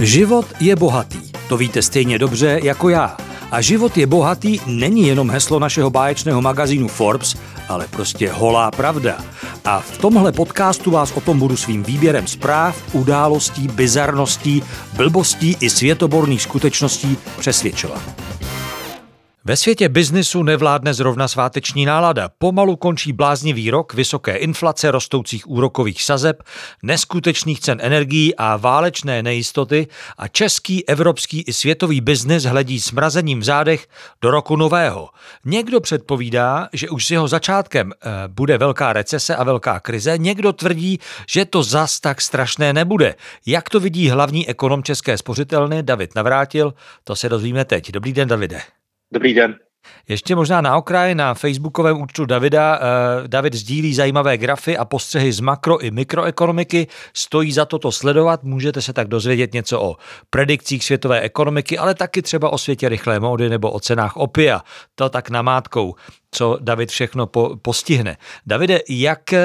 Život je bohatý, to víte stejně dobře jako já. A život je bohatý není jenom heslo našeho báječného magazínu Forbes, ale prostě holá pravda. A v tomhle podcastu vás o tom budu svým výběrem zpráv, událostí, bizarností, blbostí i světoborných skutečností přesvědčovat. Ve světě biznisu nevládne zrovna sváteční nálada. Pomalu končí bláznivý rok vysoké inflace, rostoucích úrokových sazeb, neskutečných cen energií a válečné nejistoty a český, evropský i světový biznis hledí s mrazením v zádech do roku nového. Někdo předpovídá, že už s jeho začátkem e, bude velká recese a velká krize, někdo tvrdí, že to zas tak strašné nebude. Jak to vidí hlavní ekonom České spořitelny David Navrátil, to se dozvíme teď. Dobrý den, Davide. Dobrý den. Ještě možná na okraji na facebookovém účtu Davida. Eh, David sdílí zajímavé grafy a postřehy z makro i mikroekonomiky. Stojí za to to sledovat, můžete se tak dozvědět něco o predikcích světové ekonomiky, ale taky třeba o světě rychlé módy nebo o cenách opia. To tak namátkou co David všechno po, postihne. Davide, jak eh,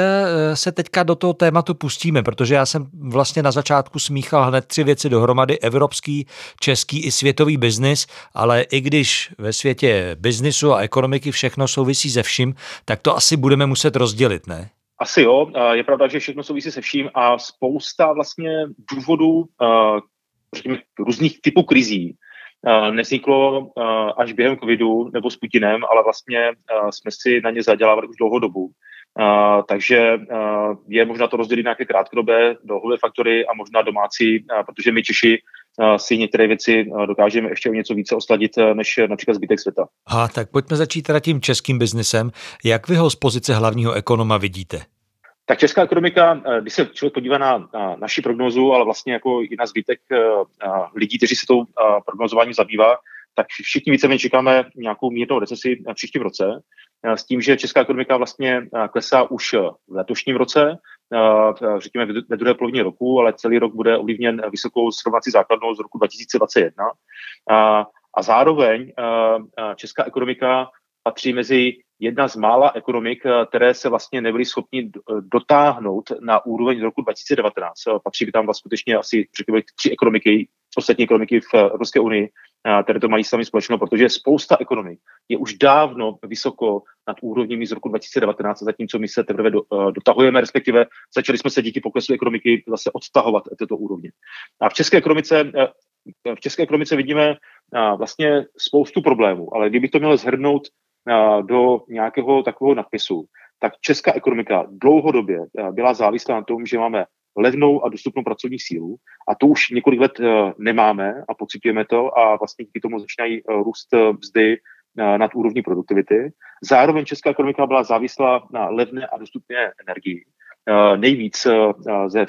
se teďka do toho tématu pustíme, protože já jsem vlastně na začátku smíchal hned tři věci dohromady, evropský, český i světový biznis, ale i když ve světě biznisu a ekonomiky všechno souvisí se vším, tak to asi budeme muset rozdělit, ne? Asi jo, je pravda, že všechno souvisí se vším a spousta vlastně důvodů, řekněme, různých typů krizí nevzniklo až během covidu nebo s Putinem, ale vlastně jsme si na ně zadělávali už dlouhou dobu. takže je možná to rozdělit nějaké krátkodobé dlouhové faktory a možná domácí, protože my Češi si některé věci dokážeme ještě o něco více osladit než například zbytek světa. A tak pojďme začít teda tím českým biznesem. Jak vy ho z pozice hlavního ekonoma vidíte? Tak česká ekonomika, eh, když se člověk podívá na, na naši prognózu, ale vlastně jako i na zbytek lidí, kteří se tou prognozováním zabývá, tak všichni víceméně čekáme nějakou mírnou recesi v příštím roce, s tím, že česká ekonomika vlastně klesá už v letošním roce, řekněme ve druhé polovině roku, ale celý rok bude ovlivněn vysokou srovnací základnou z roku 2021. Uh, a zároveň česká ekonomika patří mezi jedna z mála ekonomik, eh, které se vlastně nebyly schopni dotáhnout na úroveň roku 2019. Eh, patří by tam vlastně skutečně asi řekněme, tři ekonomiky, ostatní ekonomiky v Evropské unii, eh, které to mají sami společnou, protože spousta ekonomik je už dávno vysoko nad úrovněmi z roku 2019, zatímco my se teprve dotahujeme, respektive začali jsme se díky poklesu ekonomiky zase odtahovat této úrovně. A v české ekonomice, v české ekonomice vidíme vlastně spoustu problémů, ale kdyby to mělo zhrnout do nějakého takového nadpisu, tak česká ekonomika dlouhodobě byla závislá na tom, že máme levnou a dostupnou pracovní sílu a to už několik let nemáme a pocitujeme to a vlastně díky tomu začínají růst mzdy nad úrovní produktivity. Zároveň česká ekonomika byla závislá na levné a dostupné energii. Nejvíc ze,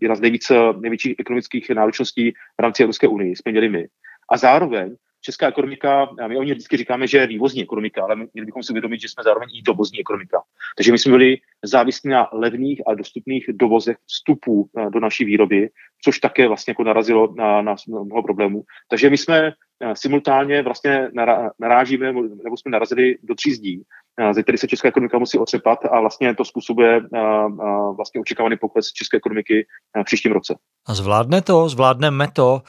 jedna z nejvíc, největších ekonomických náročností v rámci Evropské unie jsme měli my. A zároveň česká ekonomika, my o ní vždycky říkáme, že je vývozní ekonomika, ale měli bychom si uvědomit, že jsme zároveň i dovozní ekonomika. Takže my jsme byli závislí na levných a dostupných dovozech vstupů eh, do naší výroby, což také vlastně jako narazilo na, na mnoho problémů. Takže my jsme eh, simultánně vlastně narážíme, nebo jsme narazili do tří zdí, ze kterých se česká ekonomika musí otřepat a vlastně to způsobuje vlastně očekávaný pokles české ekonomiky v příštím roce. A zvládne to, zvládneme to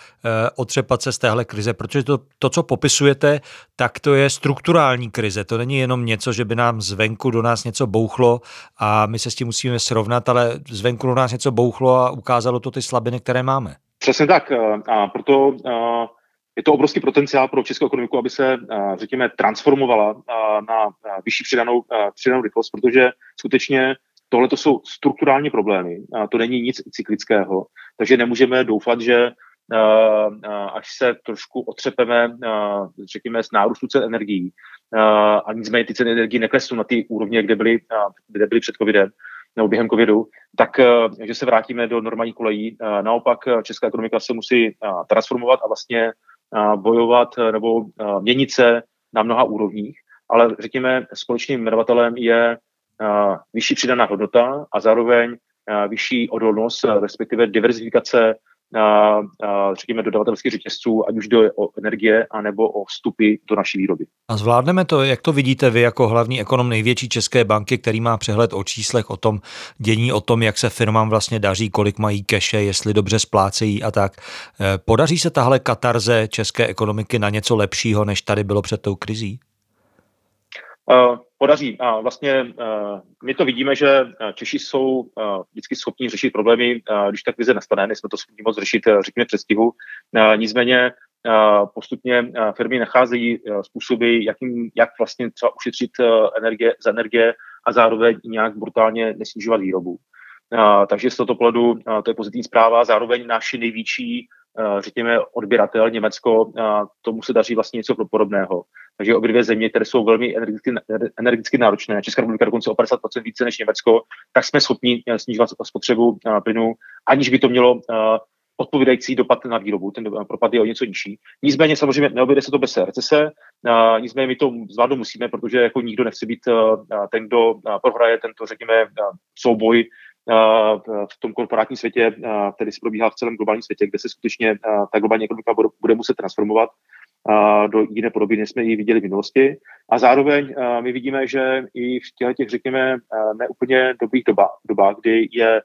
otřepat se z téhle krize, protože to, to, co popisujete, tak to je strukturální krize. To není jenom něco, že by nám zvenku do nás něco bouchlo a my se s tím musíme srovnat, ale zvenku do nás něco bouchlo a ukázalo to ty slabiny, které máme. Přesně tak. A proto je to obrovský potenciál pro českou ekonomiku, aby se, řekněme, transformovala na vyšší přidanou, přidanou rychlost, protože skutečně tohle to jsou strukturální problémy, to není nic cyklického, takže nemůžeme doufat, že až se trošku otřepeme, řekněme, z nárůstu cen energií, a nicméně ty ceny energií neklesnou na ty úrovně, kde byly, kde byly před covidem, nebo během covidu, tak že se vrátíme do normální kolejí. Naopak česká ekonomika se musí transformovat a vlastně bojovat eh, nebo eh, měnit se na mnoha úrovních, ale řekněme, společným jmenovatelem je eh, vyšší přidaná hodnota a zároveň vyšší odolnost, respektive diverzifikace řekněme, dodavatelských řetězců, ať už jde o energie, anebo o vstupy do naší výroby. A zvládneme to, jak to vidíte vy jako hlavní ekonom největší české banky, který má přehled o číslech, o tom dění, o tom, jak se firmám vlastně daří, kolik mají keše, jestli dobře splácejí a tak. Eh, podaří se tahle katarze české ekonomiky na něco lepšího, než tady bylo před tou krizí? Uh, podaří. A vlastně uh, my to vidíme, že Češi jsou uh, vždycky schopni řešit problémy, když ta krize nastane, nejsme to schopni moc řešit, řekněme, přestihu. Nicméně postupně firmy nacházejí způsoby, jakým, jak vlastně třeba ušetřit energie, za energie a zároveň nějak brutálně nesnižovat výrobu. Takže z tohoto pohledu to je pozitivní zpráva. Zároveň naši největší Eh, řekněme, odběratel Německo, tomu se daří vlastně něco podobného. Takže obě dvě země, které jsou velmi energeticky, energeticky náročné, Česká republika dokonce o 50% více než Německo, tak jsme schopni eh, snižovat spotřebu eh, plynu, aniž by to mělo odpovídající dopad na výrobu. Ten propad je o něco nižší. Nicméně samozřejmě neobjede se to bez recese, nicméně my to zvládnout musíme, protože jako nikdo nechce být ten, kdo prohraje tento, řekněme, souboj v tom korporátním světě, který se probíhá v celém globálním světě, kde se skutečně ta globální ekonomika bude muset transformovat do jiné podoby, než jsme ji viděli v minulosti. A zároveň my vidíme, že i v těchto těch, řekněme, neúplně dobrých dobách, dobách, kdy je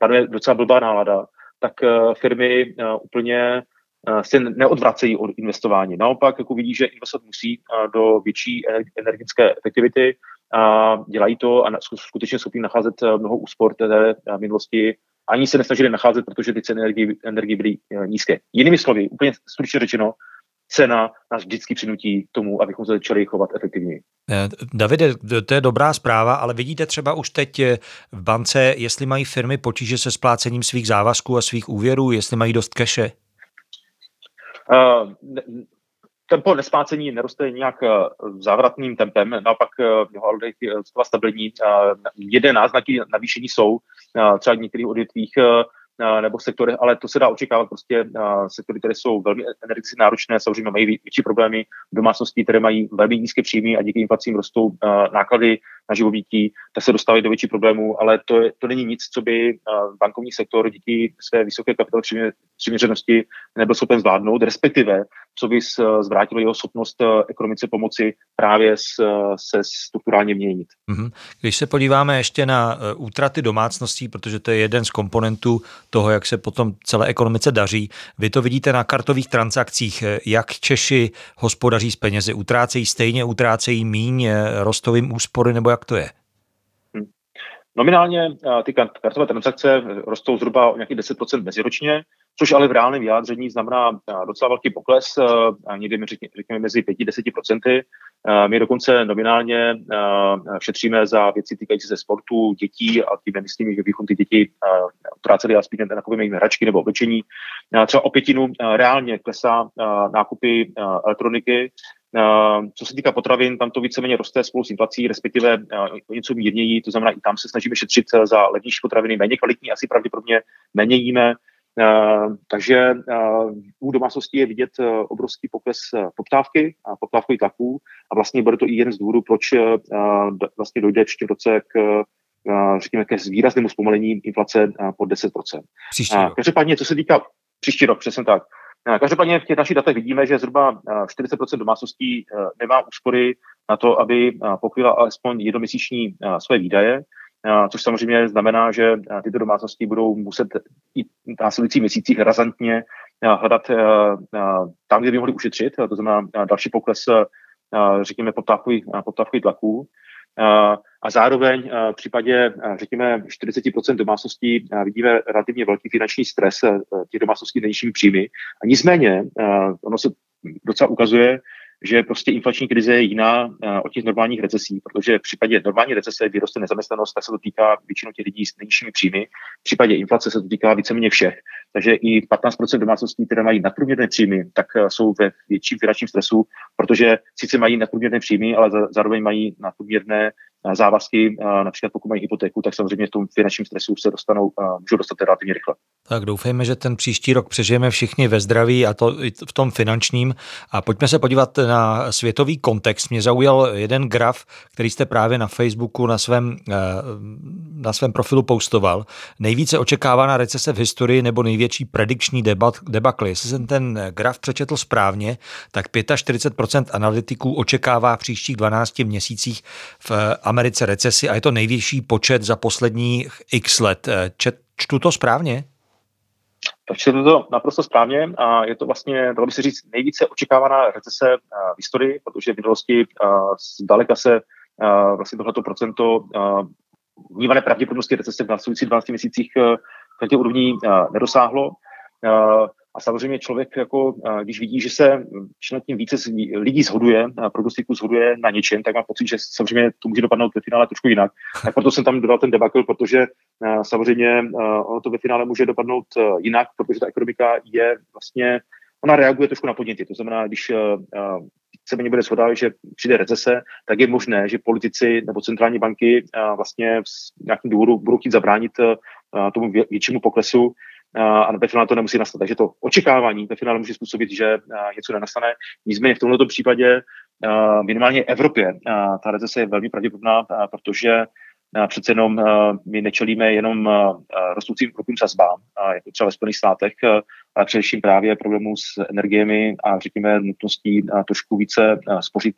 panuje docela blbá nálada, tak firmy úplně se neodvracejí od investování. Naopak, jako vidí, že investovat musí do větší energetické efektivity, a dělají to a skutečně schopní nacházet eh, mnoho úspor té minulosti. Ani se nesnažili nacházet, protože ty ceny energie, energie byly eh, nízké. Jinými slovy, úplně stručně řečeno, cena nás vždycky přinutí k tomu, abychom se začali chovat efektivněji. Eh, Davide, to je dobrá zpráva, ale vidíte třeba už teď v bance, jestli mají firmy potíže se splácením svých závazků a svých úvěrů, jestli mají dost keše? Uh, tempo nesplácení neroste nějak eh, závratným tempem, naopak eh, jeho audit je stabilní. Jeden náznaky navýšení jsou třeba v některých odvětvích nebo sektory, ale to se dá očekávat prostě sektory, které jsou velmi energeticky náročné, samozřejmě mají větší problémy domácností, které mají velmi nízké příjmy a díky inflacím rostou náklady na živobytí, tak se dostávají do větší problémů, ale to, je, to není nic, co by bankovní sektor díky své vysoké kapitál přiměřenosti nebyl schopen zvládnout, respektive co by zvrátilo jeho schopnost ekonomice pomoci právě se strukturálně měnit. Mhm. Když se podíváme ještě na e, útraty domácností, protože to je jeden z komponentů toho, jak se potom celé ekonomice daří, vy to vidíte na kartových transakcích, jak Češi hospodaří s penězi, utrácejí stejně, utrácejí míň, e, rostovým úspory, nebo jak to je? Hm. Nominálně ty kartové transakce rostou zhruba o nějakých 10% meziročně, což ale v reálném vyjádření znamená docela velký pokles, někdy řekněme mezi 5-10%. My dokonce nominálně šetříme za věci týkající se sportu, dětí a tím nemyslím, že bychom ty děti utráceli aspoň na takové hračky nebo oblečení. Třeba o pětinu reálně klesá nákupy elektroniky, co se týká potravin, tam to víceméně roste spolu s inflací, respektive o něco mírněji, to znamená, i tam se snažíme šetřit za levnější potraviny, méně kvalitní, asi pravděpodobně méně jíme. Takže u domácností je vidět obrovský pokles poptávky a poptávkových tlaků a vlastně bude to i jeden z důvodů, proč vlastně dojde v roce k řekněme, ke výraznému zpomalení inflace pod 10%. Příští rok. Každopádně, co se týká příští rok, přesně tak. Každopádně v těch našich datech vidíme, že zhruba 40% domácností nemá úspory na to, aby pokryla alespoň jednoměsíční své výdaje, což samozřejmě znamená, že tyto domácnosti budou muset i v následujících měsících razantně hledat tam, kde by mohli ušetřit, to znamená další pokles, řekněme, poptávkových tlaků. A zároveň v případě, řekněme, 40% domácností vidíme relativně velký finanční stres těch domácností nejnižšími příjmy. A nicméně ono se docela ukazuje, že prostě inflační krize je jiná uh, od těch normálních recesí, protože v případě normální recese vyroste nezaměstnanost, tak se to týká většinou těch lidí s nejnižšími příjmy. V případě inflace se to týká víceméně všech. Takže i 15% domácností, které mají nadprůměrné příjmy, tak uh, jsou ve větším finančním stresu, protože sice mají nadprůměrné příjmy, ale zároveň mají nadprůměrné závazky, například pokud mají hypotéku, tak samozřejmě v tom finančním stresu se dostanou, můžou dostat relativně rychle. Tak doufejme, že ten příští rok přežijeme všichni ve zdraví a to i v tom finančním. A pojďme se podívat na světový kontext. Mě zaujal jeden graf, který jste právě na Facebooku na svém, na svém profilu postoval. Nejvíce očekávaná recese v historii nebo největší predikční debat, debakly. Jestli jsem ten graf přečetl správně, tak 45% analytiků očekává v příštích 12 měsících v Americe recesi a je to největší počet za posledních x let. Čet, čtu to správně? Čtu to naprosto správně a je to vlastně, dalo by se říct, nejvíce očekávaná recese v historii, protože v minulosti zdaleka se vlastně tohleto procento vnímané pravděpodobnosti recese v následujících 12 měsících na těch úrovní nedosáhlo. A samozřejmě člověk, jako, když vidí, že se čím tím více lidí zhoduje, prognostiku zhoduje na něčem, tak má pocit, že samozřejmě to může dopadnout ve finále trošku jinak. Tak proto jsem tam dodal ten debakl, protože samozřejmě ono to ve finále může dopadnout jinak, protože ta ekonomika je vlastně, ona reaguje trošku na podněty. To znamená, když se mě bude shodat, že přijde recese, tak je možné, že politici nebo centrální banky vlastně z nějakým důvodu budou chtít zabránit tomu většímu poklesu a ve finále to nemusí nastat. Takže to očekávání ve finále může způsobit, že něco nenastane. Nicméně v tomto případě minimálně Evropě ta recese je velmi pravděpodobná, protože přece jenom my nečelíme jenom rostoucím krokům sazbám, jako třeba ve Spojených státech, ale především právě problémů s energiemi a řekněme nutností trošku více spořit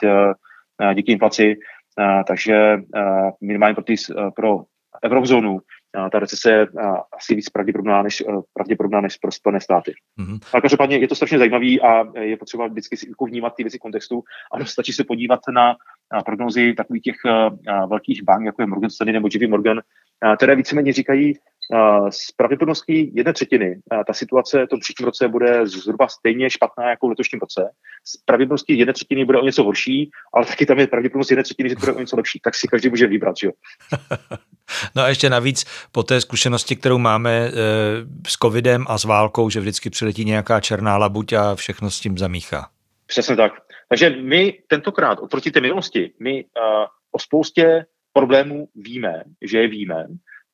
díky inflaci. Takže minimálně pro, ty, pro eurozónu ta recese je asi víc pravděpodobná než, pravděpodobná než pro Spojené státy. Mm-hmm. Ale každopádně je to strašně zajímavý a je potřeba vždycky si vnímat ty věci kontextu. Ano, stačí se podívat na prognozy takových těch velkých bank, jako je Morgan Stanley nebo JP Morgan, které víceméně říkají, z pravděpodobností jedné třetiny ta situace v tom příštím roce bude zhruba stejně špatná jako v letošním roce. Z pravděpodobností jedné třetiny bude o něco horší, ale taky tam je pravděpodobnost jedné třetiny, že to bude o něco lepší. Tak si každý může vybrat, jo. No a ještě navíc po té zkušenosti, kterou máme e, s covidem a s válkou, že vždycky přiletí nějaká černá labuť a všechno s tím zamíchá. Přesně tak. Takže my tentokrát oproti té minulosti, my uh, o spoustě problémů víme, že je víme,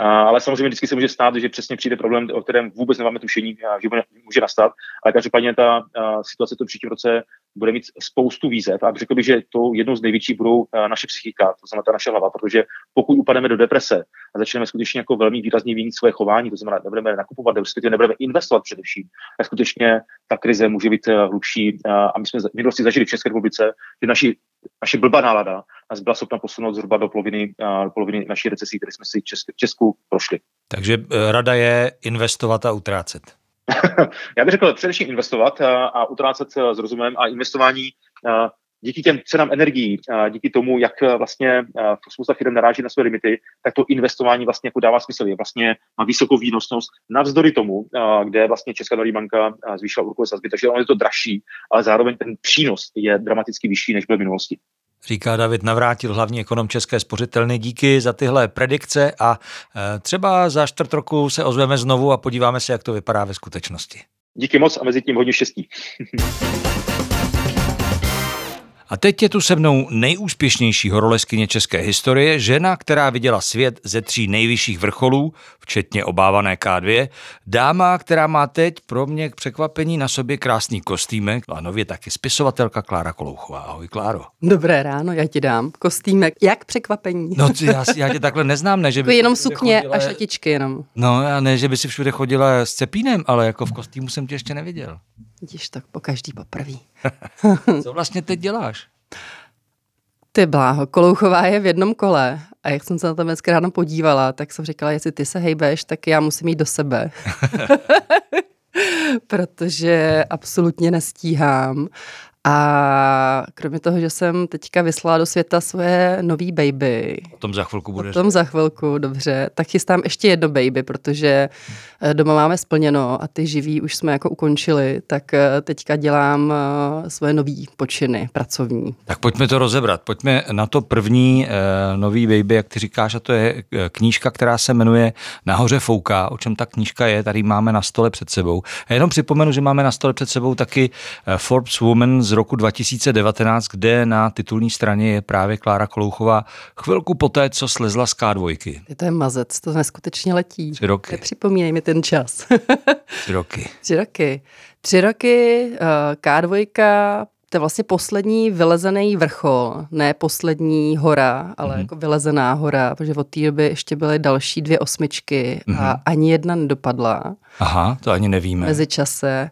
ale samozřejmě vždycky se může stát, že přesně přijde problém, o kterém vůbec nemáme tušení, že může nastat. Ale každopádně ta situace to příštím roce bude mít spoustu výzev a řekl bych, že to jednou z největších budou naše psychika, to znamená ta naše hlava, protože pokud upademe do deprese a začneme skutečně jako velmi výrazně měnit svoje chování, to znamená, nebudeme nakupovat, respektive nebudeme investovat především, tak skutečně ta krize může být hlubší. A my jsme v minulosti zažili v České republice, že naši, naše blbá nálada byla schopna posunout zhruba do poloviny, do poloviny naší recesí, které jsme si v Česku prošli. Takže e, rada je investovat a utrácet. Já bych řekl především investovat a, a utrácet s rozumem a investování díky těm cenám energií, díky tomu, jak vlastně spousta firm naráží na své limity, tak to investování vlastně jako dává smysl. Je vlastně má vysokou výnosnost navzdory tomu, kde vlastně Česká národní banka zvýšila úrokové sazby, takže ono je to dražší, ale zároveň ten přínos je dramaticky vyšší, než byl v minulosti. Říká David Navrátil, hlavní ekonom České spořitelny. Díky za tyhle predikce a e, třeba za čtvrt roku se ozveme znovu a podíváme se, jak to vypadá ve skutečnosti. Díky moc a mezi tím hodně štěstí. A teď je tu se mnou nejúspěšnější horoleskyně české historie, žena, která viděla svět ze tří nejvyšších vrcholů, včetně obávané K2, dáma, která má teď pro mě k překvapení na sobě krásný kostýmek a nově taky spisovatelka Klára Kolouchová. Ahoj, Kláro. Dobré ráno, já ti dám kostýmek. Jak překvapení? No, já, já tě takhle neznám, ne, že by jenom sukně chodila... a šatičky jenom. No, a ne, že by si všude chodila s cepínem, ale jako v kostýmu jsem tě ještě neviděl. Vidíš, tak po každý poprvé. Co vlastně teď děláš? Ty bláho, Kolouchová je v jednom kole a jak jsem se na to dneska ráno podívala, tak jsem říkala, jestli ty se hejbeš, tak já musím jít do sebe. Protože absolutně nestíhám. A kromě toho, že jsem teďka vyslala do světa svoje nový baby. O tom za chvilku bude. O tom za chvilku, dobře. Tak chystám ještě jedno baby, protože eh, doma máme splněno a ty živí už jsme jako ukončili, tak eh, teďka dělám eh, svoje nový počiny pracovní. Tak pojďme to rozebrat. Pojďme na to první nový baby, jak ty říkáš, a to je knížka, která se jmenuje Nahoře fouká. O čem ta knížka je, tady máme na stole před sebou. A jenom připomenu, že máme na stole před sebou taky Forbes Woman z roku 2019, kde na titulní straně je právě Klára Kolouchová chvilku poté, co slezla z K2. To je mazec, to neskutečně letí. Tři roky. Nepřipomínej mi ten čas. Tři roky. Tři roky. Tři roky, eh, K2, to je vlastně poslední vylezený vrchol, ne poslední hora, ale mm-hmm. jako vylezená hora, protože od té doby ještě byly další dvě osmičky mm-hmm. a mhm. ani jedna nedopadla. Aha, to ani nevíme. Mezi čase.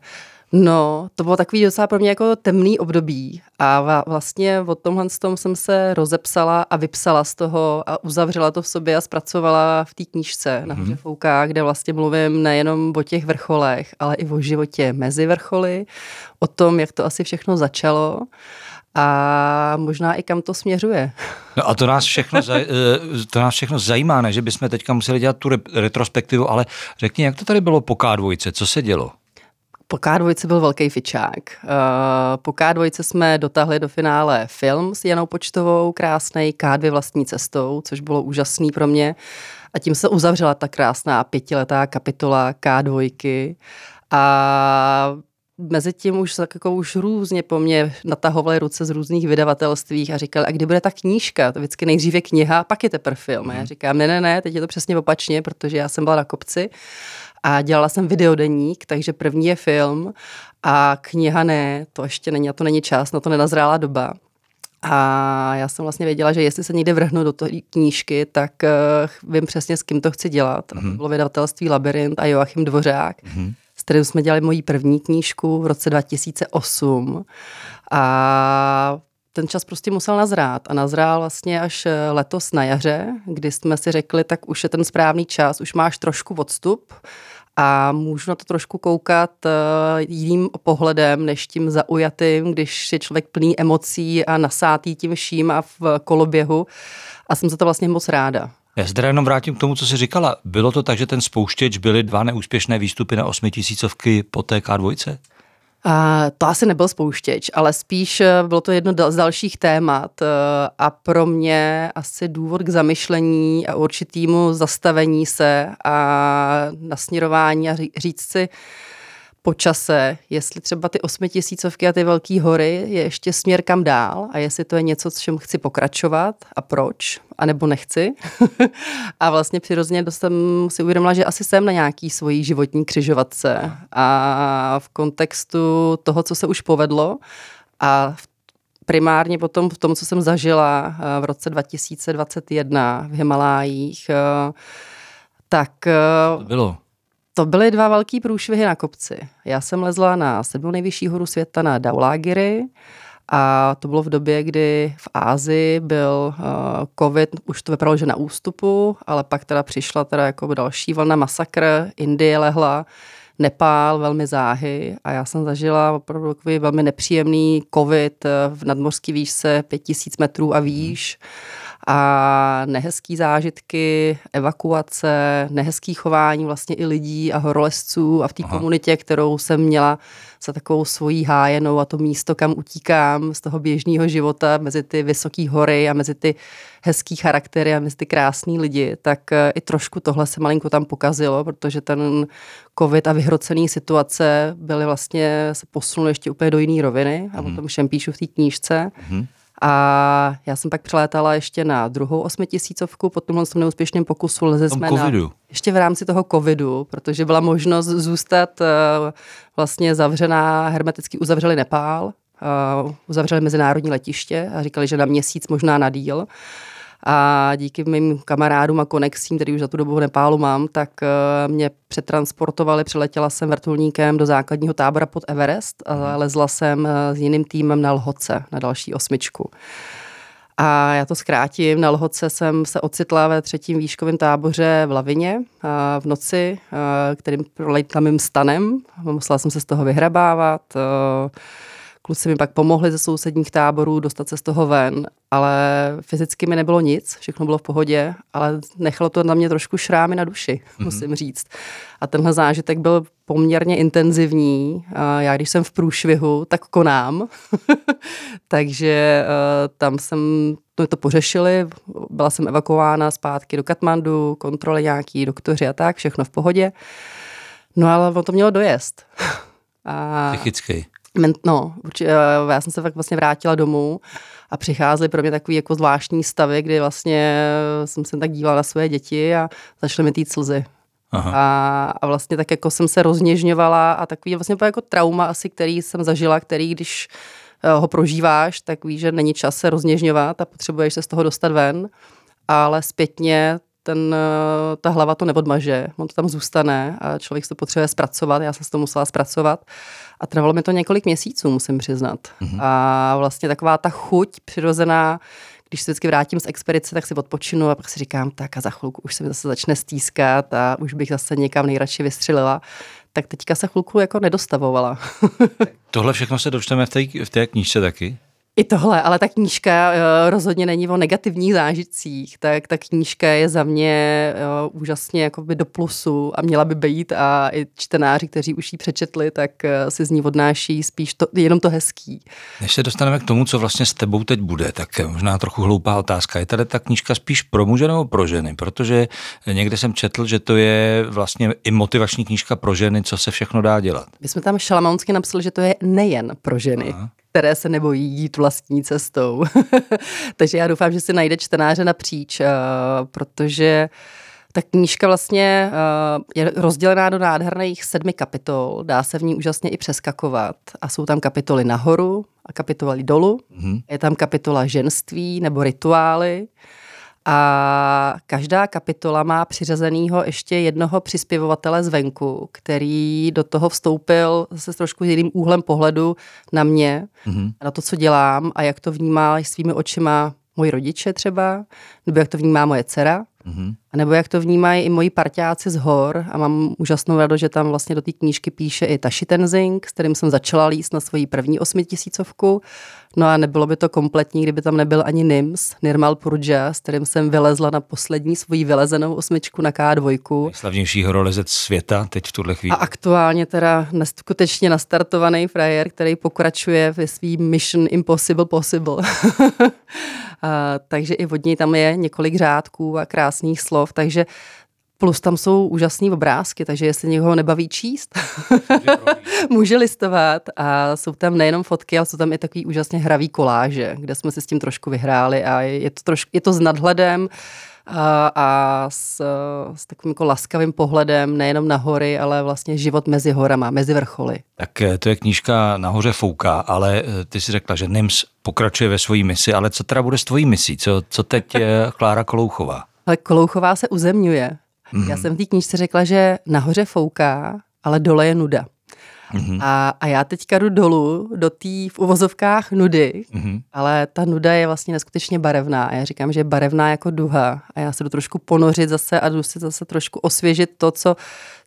No, to bylo takový docela pro mě jako temný období a vlastně o tomhle tom jsem se rozepsala a vypsala z toho a uzavřela to v sobě a zpracovala v té knížce na mm-hmm. Fouká, kde vlastně mluvím nejenom o těch vrcholech, ale i o životě mezi vrcholy, o tom, jak to asi všechno začalo a možná i kam to směřuje. No a to nás všechno, zaj, eh, to nás všechno zajímá, ne, že bychom teďka museli dělat tu retrospektivu, ale řekni, jak to tady bylo po K2, co se dělo? Po K2 byl velký fičák. Eh, po K2 jsme dotáhli do finále film s Janou Počtovou, krásný K2 vlastní cestou, což bylo úžasný pro mě. A tím se uzavřela ta krásná pětiletá kapitola K2. A mezi tím už, jako už různě po mně natahovali ruce z různých vydavatelství a říkali, a kdy bude ta knížka? To vždycky nejdříve kniha, pak je teprve film. Mm. Já mhm. říkám, ne, ne, ne, teď je to přesně opačně, protože já jsem byla na kopci a dělala jsem videodeník, takže první je film a kniha ne, to ještě není, a to není čas, na to nenazrála doba. A já jsem vlastně věděla, že jestli se někde vrhnu do té knížky, tak uh, vím přesně, s kým to chci dělat. Mm-hmm. A to mhm. bylo vydavatelství Labyrint a Joachim Dvořák, mm-hmm. s kterým jsme dělali moji první knížku v roce 2008. A ten čas prostě musel nazrát a nazrál vlastně až eh, letos na jaře, kdy jsme si řekli, tak už je ten správný čas, už máš trošku odstup a můžu na to trošku koukat uh, jiným pohledem, než tím zaujatým, když je člověk plný emocí a nasátý tím vším a v koloběhu a jsem za to vlastně moc ráda. Já se jenom vrátím k tomu, co jsi říkala. Bylo to tak, že ten spouštěč byly dva neúspěšné výstupy na osmitisícovky po té K2? A to asi nebyl spouštěč, ale spíš eh, bylo to jedno z dalších témat eh, a pro mě asi důvod k zamyšlení a určitýmu zastavení se a nasměrování a říct si, po čase, jestli třeba ty osmitisícovky a ty velké hory je ještě směr kam dál a jestli to je něco, s čím chci pokračovat a proč, anebo nechci. a vlastně přirozeně jsem si uvědomila, že asi jsem na nějaký svojí životní křižovatce a v kontextu toho, co se už povedlo a v primárně potom v tom, co jsem zažila eh, v roce 2021 v Himalájích, eh, tak... To bylo to byly dva velký průšvihy na kopci. Já jsem lezla na sedmou nejvyšší horu světa na Daulagiri a to bylo v době, kdy v Ázii byl uh, covid, už to vypadalo, že na ústupu, ale pak teda přišla teda jako další vlna masakr, Indie lehla, Nepál velmi záhy a já jsem zažila opravdu takový velmi nepříjemný covid eh, v nadmořský výšce 5000 metrů a výš. Hmm a nehezký zážitky, evakuace, nehezký chování vlastně i lidí a horolezců a v té komunitě, kterou jsem měla za takovou svojí hájenou a to místo, kam utíkám z toho běžného života mezi ty vysoké hory a mezi ty hezký charaktery a mezi ty krásný lidi, tak eh, i trošku tohle se malinko tam pokazilo, protože ten covid a vyhrocený situace byly vlastně, se posunuly ještě úplně do jiné roviny a mm. o tom všem píšu v té knížce. Mm. A já jsem pak přilétala ještě na druhou osmitisícovku po tomhle tom neúspěšném pokusu. Leze jsme na, ještě v rámci toho covidu, protože byla možnost zůstat uh, vlastně zavřená, hermeticky uzavřeli Nepál, uh, uzavřeli mezinárodní letiště a říkali, že na měsíc možná na díl a díky mým kamarádům a konexím, který už za tu dobu v Nepálu mám, tak uh, mě přetransportovali, přiletěla jsem vrtulníkem do základního tábora pod Everest a mhm. lezla jsem uh, s jiným týmem na Lhoce, na další osmičku. A já to zkrátím, na Lhoce jsem se ocitla ve třetím výškovém táboře v Lavině v noci, kterým prolejtla mým stanem. Musela jsem se z toho vyhrabávat. Kluci mi pak pomohli ze sousedních táborů dostat se z toho ven, ale fyzicky mi nebylo nic, všechno bylo v pohodě, ale nechalo to na mě trošku šrámy na duši, mm-hmm. musím říct. A tenhle zážitek byl poměrně intenzivní. Já když jsem v průšvihu, tak konám. Takže eh, tam jsem to, to pořešili, byla jsem evakuována zpátky do Katmandu, kontroly nějaký doktoři a tak, všechno v pohodě. No ale on to mělo dojezd. A... Psychický. No, určitě, eh, já jsem se fakt vlastně vrátila domů a přicházely pro mě takový jako zvláštní stavy, kdy vlastně jsem se tak dívala na své děti a začaly mi týt slzy. A, a vlastně tak jako jsem se rozněžňovala a takový vlastně jako trauma asi, který jsem zažila, který když ho prožíváš, tak víš, že není čas se rozněžňovat a potřebuješ se z toho dostat ven, ale zpětně ten, ta hlava to neodmaže, on to tam zůstane a člověk se to potřebuje zpracovat, já jsem to musela zpracovat a trvalo mi to několik měsíců, musím přiznat. Mm-hmm. A vlastně taková ta chuť přirozená, když se vždycky vrátím z expedice, tak si odpočinu a pak si říkám, tak a za chvilku už se mi zase začne stýskat a už bych zase někam nejradši vystřelila. Tak teďka se chvilku jako nedostavovala. Tohle všechno se dočteme v té, v té knížce taky? I tohle, ale ta knížka uh, rozhodně není o negativních zážitcích, tak ta knížka je za mě uh, úžasně jakoby do plusu a měla by být a i čtenáři, kteří už ji přečetli, tak uh, si z ní odnáší spíš to, jenom to hezký. Než se dostaneme k tomu, co vlastně s tebou teď bude, tak možná trochu hloupá otázka. Je tady ta knížka spíš pro muže nebo pro ženy? Protože někde jsem četl, že to je vlastně i motivační knížka pro ženy, co se všechno dá dělat. My jsme tam šalamounsky napsali, že to je nejen pro ženy. Aha které se nebojí jít vlastní cestou. Takže já doufám, že si najde čtenáře napříč, uh, protože ta knížka vlastně uh, je rozdělená do nádherných sedmi kapitol, dá se v ní úžasně i přeskakovat a jsou tam kapitoly nahoru a kapitoly dolů. Mm-hmm. Je tam kapitola ženství nebo rituály a každá kapitola má přiřazenýho ještě jednoho přispěvovatele zvenku, který do toho vstoupil zase trošku jiným úhlem pohledu na mě, mm-hmm. na to, co dělám a jak to vnímá svými očima moji rodiče třeba, nebo jak to vnímá moje dcera. Mm-hmm. A nebo jak to vnímají i moji parťáci z hor a mám úžasnou radost, že tam vlastně do té knížky píše i Tashi Tenzing, s kterým jsem začala líst na svoji první osmitisícovku. No a nebylo by to kompletní, kdyby tam nebyl ani Nims, Nirmal Purja, s kterým jsem vylezla na poslední svoji vylezenou osmičku na K2. Nejslavnější horolezec světa teď v tuhle chvíli. A aktuálně teda neskutečně nastartovaný frajer, který pokračuje ve svý Mission Impossible Possible. a, takže i od něj tam je několik řádků a krásných slov slov, takže Plus tam jsou úžasné obrázky, takže jestli někoho nebaví číst, může listovat. A jsou tam nejenom fotky, ale jsou tam i takový úžasně hravý koláže, kde jsme si s tím trošku vyhráli a je to, trošku, je to s nadhledem a, a s, s takovým jako laskavým pohledem nejenom na hory, ale vlastně život mezi horama, mezi vrcholy. Tak eh, to je knížka Nahoře fouká, ale eh, ty si řekla, že NIMS pokračuje ve své misi, ale co teda bude s tvojí misí? Co, co teď je Klára Kolouchová? Ale Kolouchová se uzemňuje. Mm-hmm. Já jsem v té knížce řekla, že nahoře fouká, ale dole je nuda. Mm-hmm. A, a já teďka jdu dolů do té v uvozovkách nudy, mm-hmm. ale ta nuda je vlastně neskutečně barevná. A já říkám, že je barevná jako duha. A já se jdu trošku ponořit zase a jdu si zase trošku osvěžit to, co,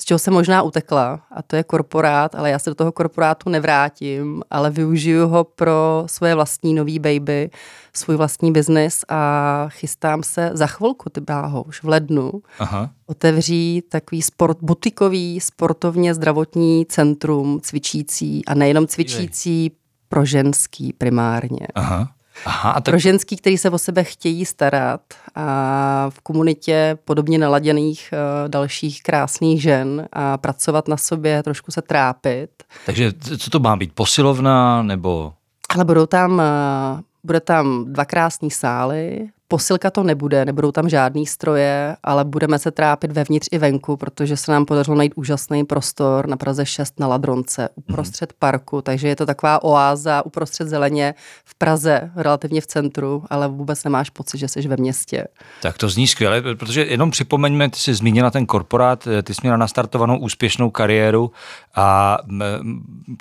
z čeho jsem možná utekla. A to je korporát, ale já se do toho korporátu nevrátím, ale využiju ho pro svoje vlastní nový baby, svůj vlastní biznis a chystám se za chvilku, ty báho, už v lednu, Aha. otevřít takový sport, butikový, sportovně zdravotní centrum cvičící a nejenom cvičící pro ženský primárně. Aha. Aha, a tak... Pro ženský, který se o sebe chtějí starat a v komunitě podobně naladěných uh, dalších krásných žen a pracovat na sobě, trošku se trápit. Takže co to má být? Posilovna nebo... Ale budou tam, uh, bude tam dva krásné sály, Posilka to nebude, nebudou tam žádný stroje, ale budeme se trápit vevnitř i venku, protože se nám podařilo najít úžasný prostor na Praze 6 na Ladronce, uprostřed mm. parku, takže je to taková oáza uprostřed zeleně v Praze, relativně v centru, ale vůbec nemáš pocit, že jsi ve městě. Tak to zní skvěle, protože jenom připomeňme, ty jsi zmínila ten korporát, ty jsi měla nastartovanou úspěšnou kariéru a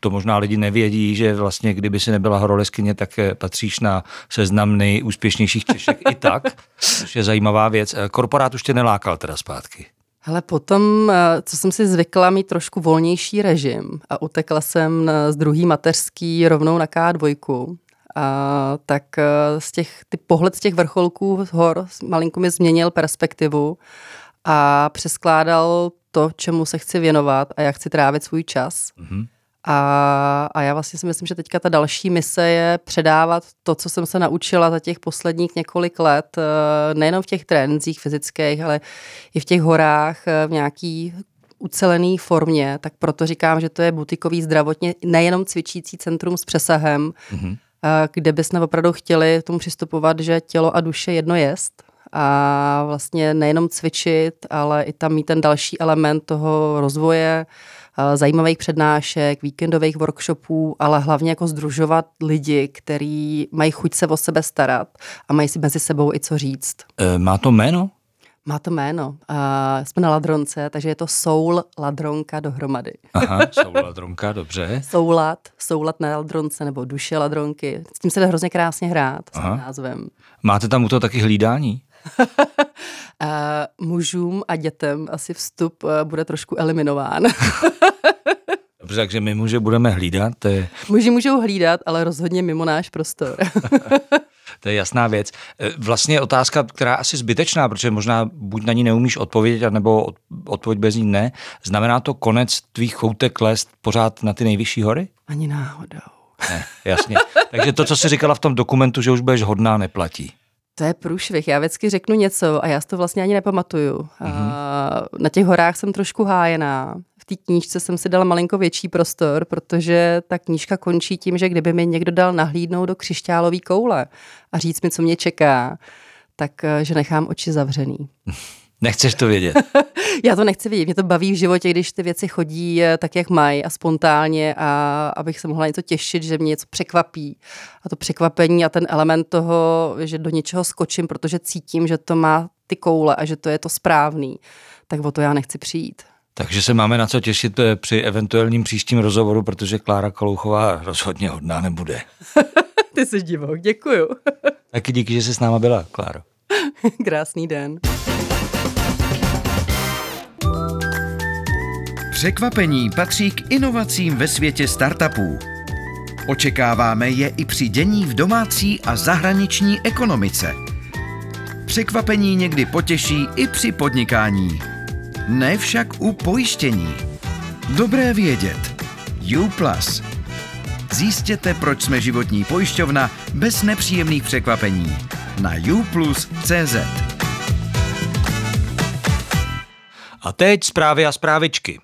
to možná lidi nevědí, že vlastně kdyby si nebyla horoleskyně, tak eh, patříš na seznam nejúspěšnějších Češek i tak, což je zajímavá věc. Eh, korporát už tě nelákal teda zpátky. Ale potom, eh, co jsem si zvykla mít trošku volnější režim a utekla jsem z druhý mateřský rovnou na K2, a tak z těch, ty pohled z těch vrcholků hor malinko mi změnil perspektivu a přeskládal to, čemu se chci věnovat a jak chci trávit svůj čas. Mm-hmm. A, a já vlastně si myslím, že teďka ta další mise je předávat to, co jsem se naučila za těch posledních několik let, eh, nejenom v těch trénincích fyzických, ale i v těch horách eh, v nějaký ucelený formě, tak proto říkám, že to je butikový zdravotně, nejenom cvičící centrum s přesahem, mm-hmm. kde bychom opravdu chtěli tomu přistupovat, že tělo a duše jedno jest a vlastně nejenom cvičit, ale i tam mít ten další element toho rozvoje, eh, zajímavých přednášek, víkendových workshopů, ale hlavně jako združovat lidi, kteří mají chuť se o sebe starat a mají si mezi sebou i co říct. E, má to jméno? Má to jméno. Uh, jsme na Ladronce, takže je to Soul Ladronka dohromady. Aha, Soul Ladronka, dobře. Soulad, soulad na Ladronce nebo duše Ladronky. S tím se dá hrozně krásně hrát s tím názvem. Máte tam u toho taky hlídání? Uh, mužům a dětem asi vstup uh, bude trošku eliminován. Dobře, takže my muže budeme hlídat. To je... Muži můžou hlídat, ale rozhodně mimo náš prostor. to je jasná věc. Vlastně je otázka, která asi zbytečná, protože možná buď na ní neumíš odpovědět, nebo odpověď bez ní ne. Znamená to konec tvých choutek lest pořád na ty nejvyšší hory? Ani náhodou. Ne, jasně. Takže to, co jsi říkala v tom dokumentu, že už budeš hodná, neplatí. To je průšvih. Já vždycky řeknu něco a já si to vlastně ani nepamatuju. Mm-hmm. Na těch horách jsem trošku hájená. V té knížce jsem si dala malinko větší prostor, protože ta knížka končí tím, že kdyby mi někdo dal nahlídnout do křišťálové koule a říct mi, co mě čeká, tak eh, že nechám oči zavřený. Nechceš to vědět? Já to nechci vědět. Mě to baví v životě, když ty věci chodí eh, tak, jak mají a spontánně a abych se mohla něco těšit, že mě něco překvapí. A to překvapení a ten element toho, že do něčeho skočím, protože cítím, že to má ty koule a že to je to správný, tak o to já nechci přijít. Takže se máme na co těšit eh, při eventuálním příštím rozhovoru, protože Klára Kalouchová rozhodně hodná nebude. Ty jsi divok, děkuju. Taky díky, že jsi s náma byla, Kláro. Krásný den. Překvapení patří k inovacím ve světě startupů. Očekáváme je i při dění v domácí a zahraniční ekonomice. Překvapení někdy potěší i při podnikání. Ne však u pojištění. Dobré vědět. U+. Zjistěte, proč jsme životní pojišťovna bez nepříjemných překvapení. Na uplus.cz A teď zprávy a zprávičky.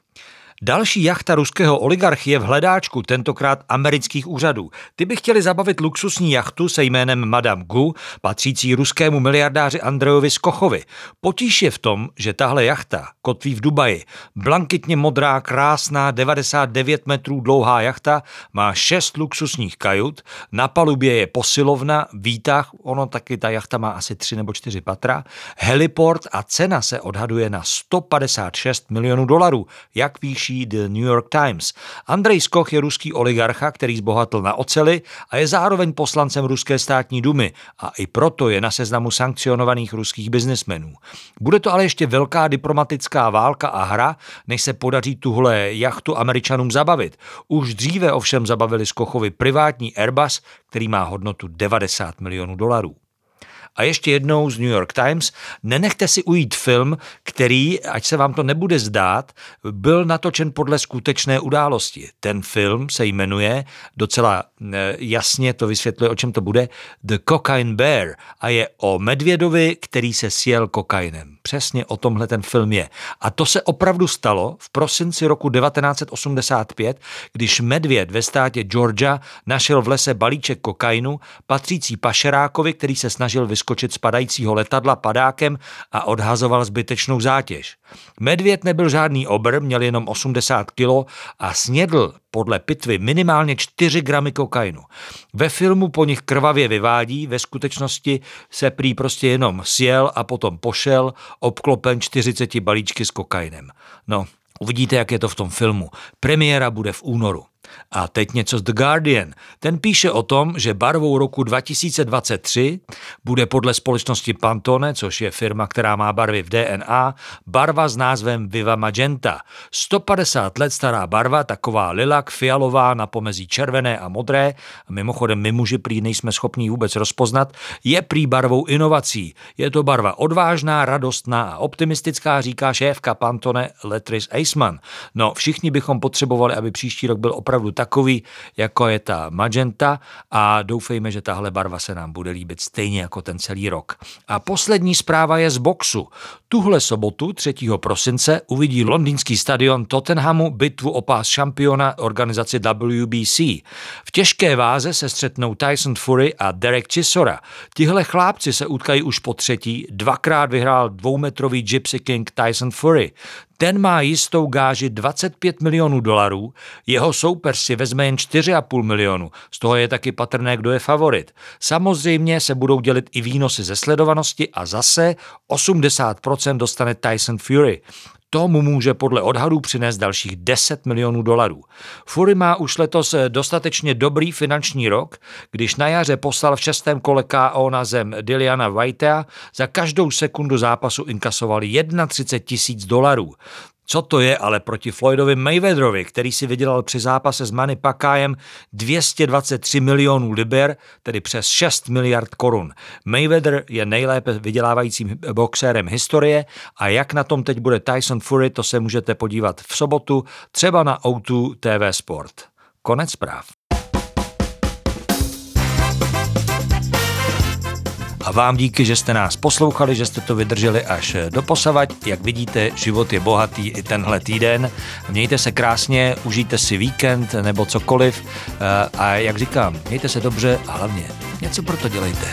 Další jachta ruského oligarchy v hledáčku, tentokrát amerických úřadů. Ty by chtěli zabavit luxusní jachtu se jménem Madame Gu, patřící ruskému miliardáři Andrejovi Skochovi. Potíž je v tom, že tahle jachta kotví v Dubaji. Blankitně modrá, krásná, 99 metrů dlouhá jachta má šest luxusních kajut, na palubě je posilovna, výtah, ono taky ta jachta má asi tři nebo čtyři patra, heliport a cena se odhaduje na 156 milionů dolarů, jak píše píší The New York Times. Andrej Skoch je ruský oligarcha, který zbohatl na oceli a je zároveň poslancem ruské státní dumy a i proto je na seznamu sankcionovaných ruských biznesmenů. Bude to ale ještě velká diplomatická válka a hra, než se podaří tuhle jachtu američanům zabavit. Už dříve ovšem zabavili Skochovi privátní Airbus, který má hodnotu 90 milionů dolarů. A ještě jednou z New York Times, nenechte si ujít film, který, ať se vám to nebude zdát, byl natočen podle skutečné události. Ten film se jmenuje, docela eh, jasně to vysvětluje, o čem to bude, The Cocaine Bear a je o medvědovi, který se sjel kokainem. Přesně o tomhle ten film je. A to se opravdu stalo v prosinci roku 1985, když medvěd ve státě Georgia našel v lese balíček kokainu, patřící pašerákovi, který se snažil vyskočit z padajícího letadla padákem a odhazoval zbytečnou zátěž. Medvěd nebyl žádný obr, měl jenom 80 kilo a snědl podle pitvy minimálně 4 gramy kokainu. Ve filmu po nich krvavě vyvádí, ve skutečnosti se prý prostě jenom sjel a potom pošel, obklopen 40 balíčky s kokainem. No, uvidíte, jak je to v tom filmu. Premiéra bude v únoru. A teď něco z The Guardian. Ten píše o tom, že barvou roku 2023 bude podle společnosti Pantone, což je firma, která má barvy v DNA, barva s názvem Viva Magenta. 150 let stará barva, taková lilak, fialová na pomezí červené a modré, a mimochodem my muži prý nejsme schopní vůbec rozpoznat, je prý barvou inovací. Je to barva odvážná, radostná a optimistická, říká šéfka Pantone Letris Eisman. No, všichni bychom potřebovali, aby příští rok byl opravdu takový, jako je ta magenta a doufejme, že tahle barva se nám bude líbit stejně jako ten celý rok. A poslední zpráva je z boxu. Tuhle sobotu 3. prosince uvidí londýnský stadion Tottenhamu bitvu o pás šampiona organizaci WBC. V těžké váze se střetnou Tyson Fury a Derek Chisora. Tihle chlápci se utkají už po třetí, dvakrát vyhrál dvoumetrový Gypsy King Tyson Fury. Ten má jistou gáži 25 milionů dolarů, jeho soupeř si vezme jen 4,5 milionu, z toho je taky patrné, kdo je favorit. Samozřejmě se budou dělit i výnosy ze sledovanosti a zase 80% dostane Tyson Fury. To mu může podle odhadů přinést dalších 10 milionů dolarů. Fury má už letos dostatečně dobrý finanční rok, když na jaře poslal v šestém kole KO na zem Diliana Whitea, za každou sekundu zápasu inkasoval 31 tisíc dolarů. Co to je ale proti Floydovi Mayweatherovi, který si vydělal při zápase s Manny Pacquiaem 223 milionů liber, tedy přes 6 miliard korun. Mayweather je nejlépe vydělávajícím boxérem historie a jak na tom teď bude Tyson Fury, to se můžete podívat v sobotu třeba na O2 TV Sport. Konec zpráv. A vám díky, že jste nás poslouchali, že jste to vydrželi až do posavať. Jak vidíte, život je bohatý i tenhle týden. Mějte se krásně, užijte si víkend nebo cokoliv. A jak říkám, mějte se dobře a hlavně něco pro to dělejte.